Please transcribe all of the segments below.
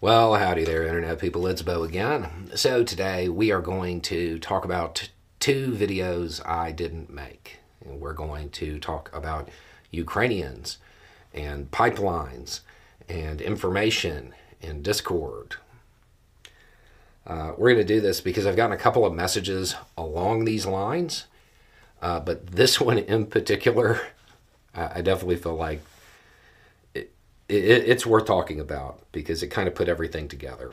Well, howdy there, Internet people. It's Beau again. So, today we are going to talk about two videos I didn't make. We're going to talk about Ukrainians and pipelines and information and Discord. Uh, we're going to do this because I've gotten a couple of messages along these lines, uh, but this one in particular, I definitely feel like it, it's worth talking about because it kind of put everything together.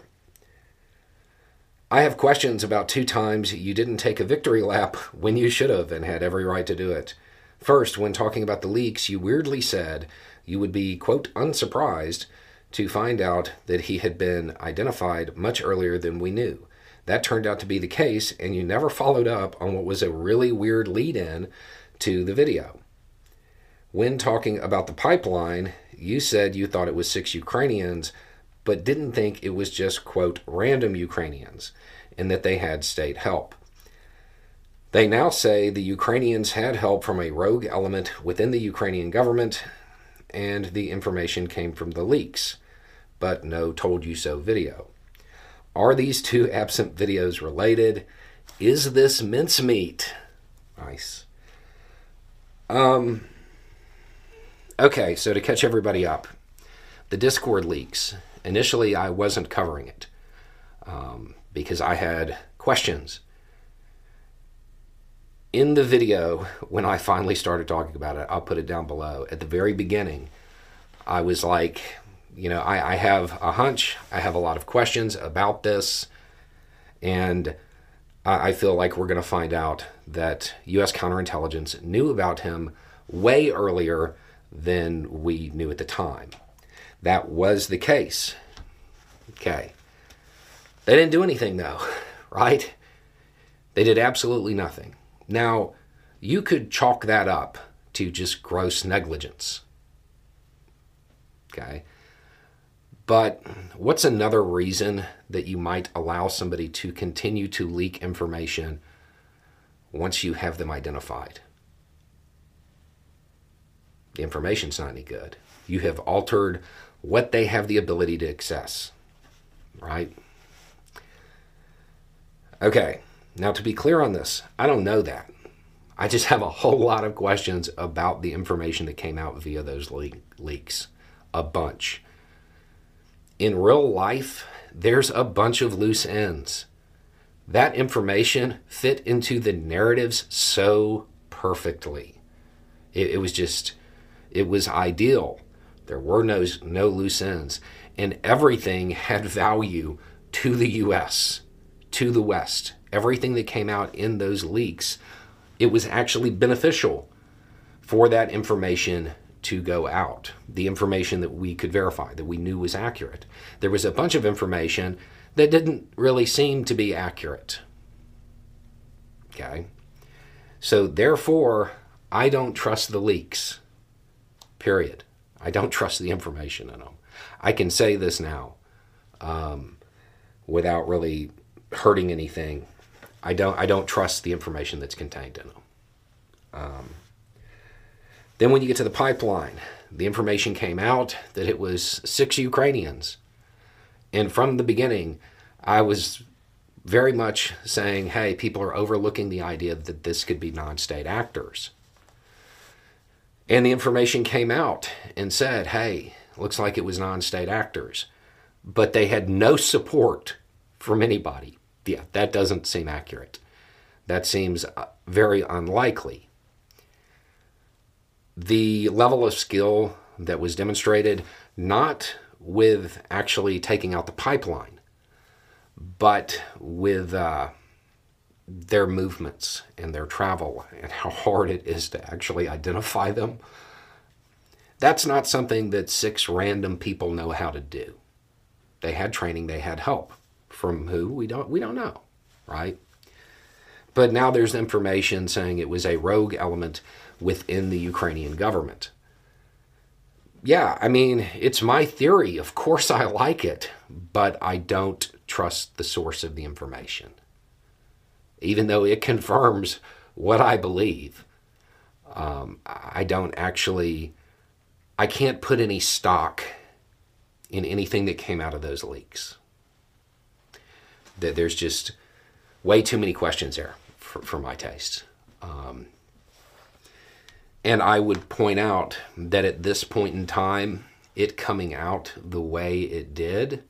I have questions about two times you didn't take a victory lap when you should have and had every right to do it. First, when talking about the leaks, you weirdly said you would be, quote, unsurprised to find out that he had been identified much earlier than we knew. That turned out to be the case, and you never followed up on what was a really weird lead in to the video. When talking about the pipeline, you said you thought it was six Ukrainians, but didn't think it was just, quote, random Ukrainians, and that they had state help. They now say the Ukrainians had help from a rogue element within the Ukrainian government, and the information came from the leaks, but no told you so video. Are these two absent videos related? Is this mincemeat? Nice. Um, Okay, so to catch everybody up, the Discord leaks. Initially, I wasn't covering it um, because I had questions. In the video, when I finally started talking about it, I'll put it down below. At the very beginning, I was like, you know, I, I have a hunch, I have a lot of questions about this, and I, I feel like we're going to find out that U.S. counterintelligence knew about him way earlier than we knew at the time. That was the case. Okay. They didn't do anything, though, right? They did absolutely nothing. Now, you could chalk that up to just gross negligence. Okay. But what's another reason that you might allow somebody to continue to leak information once you have them identified? The information's not any good. You have altered what they have the ability to access, right? Okay, now to be clear on this, I don't know that. I just have a whole lot of questions about the information that came out via those le- leaks. A bunch. In real life, there's a bunch of loose ends. That information fit into the narratives so perfectly. It, it was just it was ideal. There were no, no loose ends. And everything had value to the U.S., to the West. Everything that came out in those leaks, it was actually beneficial for that information to go out. The information that we could verify, that we knew was accurate. There was a bunch of information that didn't really seem to be accurate. Okay? So, therefore, I don't trust the leaks. Period. I don't trust the information in them. I can say this now um, without really hurting anything. I don't. I don't trust the information that's contained in them. Um, then, when you get to the pipeline, the information came out that it was six Ukrainians, and from the beginning, I was very much saying, "Hey, people are overlooking the idea that this could be non-state actors." And the information came out and said, hey, looks like it was non state actors. But they had no support from anybody. Yeah, that doesn't seem accurate. That seems uh, very unlikely. The level of skill that was demonstrated, not with actually taking out the pipeline, but with uh, their movements and their travel and how hard it is to actually identify them. That's not something that six random people know how to do. They had training, they had help. From who? We don't we don't know, right? But now there's information saying it was a rogue element within the Ukrainian government. Yeah, I mean, it's my theory. Of course I like it, but I don't trust the source of the information even though it confirms what I believe. Um, I don't actually, I can't put any stock in anything that came out of those leaks. That there's just way too many questions there for, for my taste. Um, and I would point out that at this point in time, it coming out the way it did,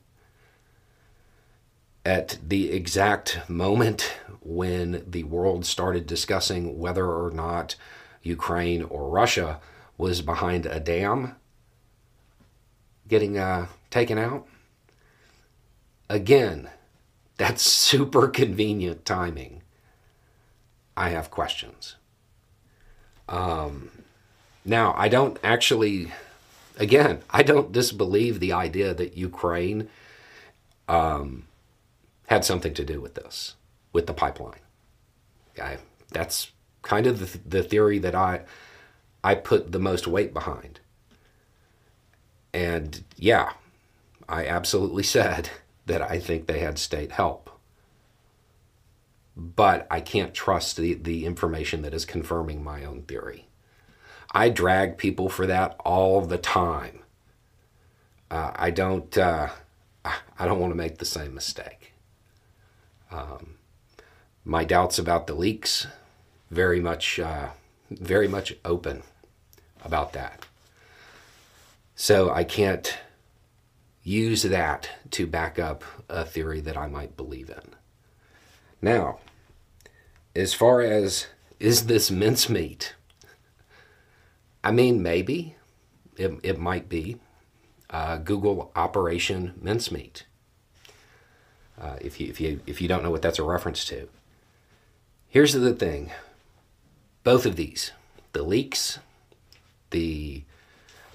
at the exact moment when the world started discussing whether or not Ukraine or Russia was behind a dam getting uh, taken out. Again, that's super convenient timing. I have questions. Um, now, I don't actually, again, I don't disbelieve the idea that Ukraine um, had something to do with this, with the pipeline. I, that's kind of the, the theory that I, I put the most weight behind. And yeah, I absolutely said that I think they had state help. But I can't trust the, the information that is confirming my own theory. I drag people for that all the time. Uh, I don't. Uh, I don't want to make the same mistake. Um, my doubts about the leaks, very much, uh, very much open about that. So I can't use that to back up a theory that I might believe in. Now, as far as is this mincemeat? I mean, maybe it, it might be uh, Google Operation Mincemeat. Uh, if you if you if you don't know what that's a reference to, here's the thing: both of these, the leaks, the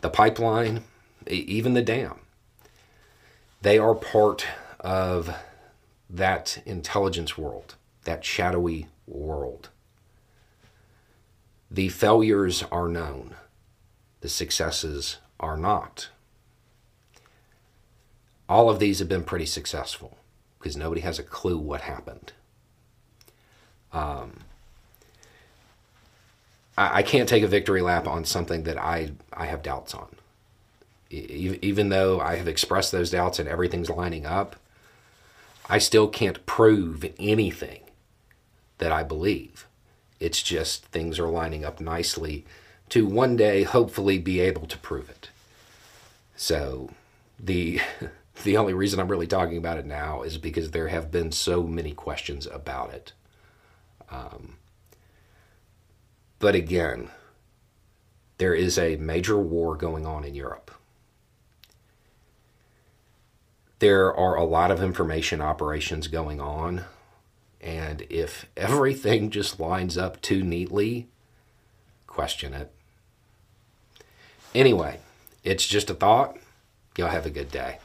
the pipeline, even the dam, they are part of that intelligence world, that shadowy world. The failures are known, the successes are not. All of these have been pretty successful because nobody has a clue what happened. Um, I, I can't take a victory lap on something that I, I have doubts on. E- even though I have expressed those doubts and everything's lining up, I still can't prove anything that I believe. It's just things are lining up nicely to one day hopefully be able to prove it. So the the only reason I'm really talking about it now is because there have been so many questions about it. Um, but again, there is a major war going on in Europe. There are a lot of information operations going on and if everything just lines up too neatly, question it. Anyway, it's just a thought. Y'all have a good day.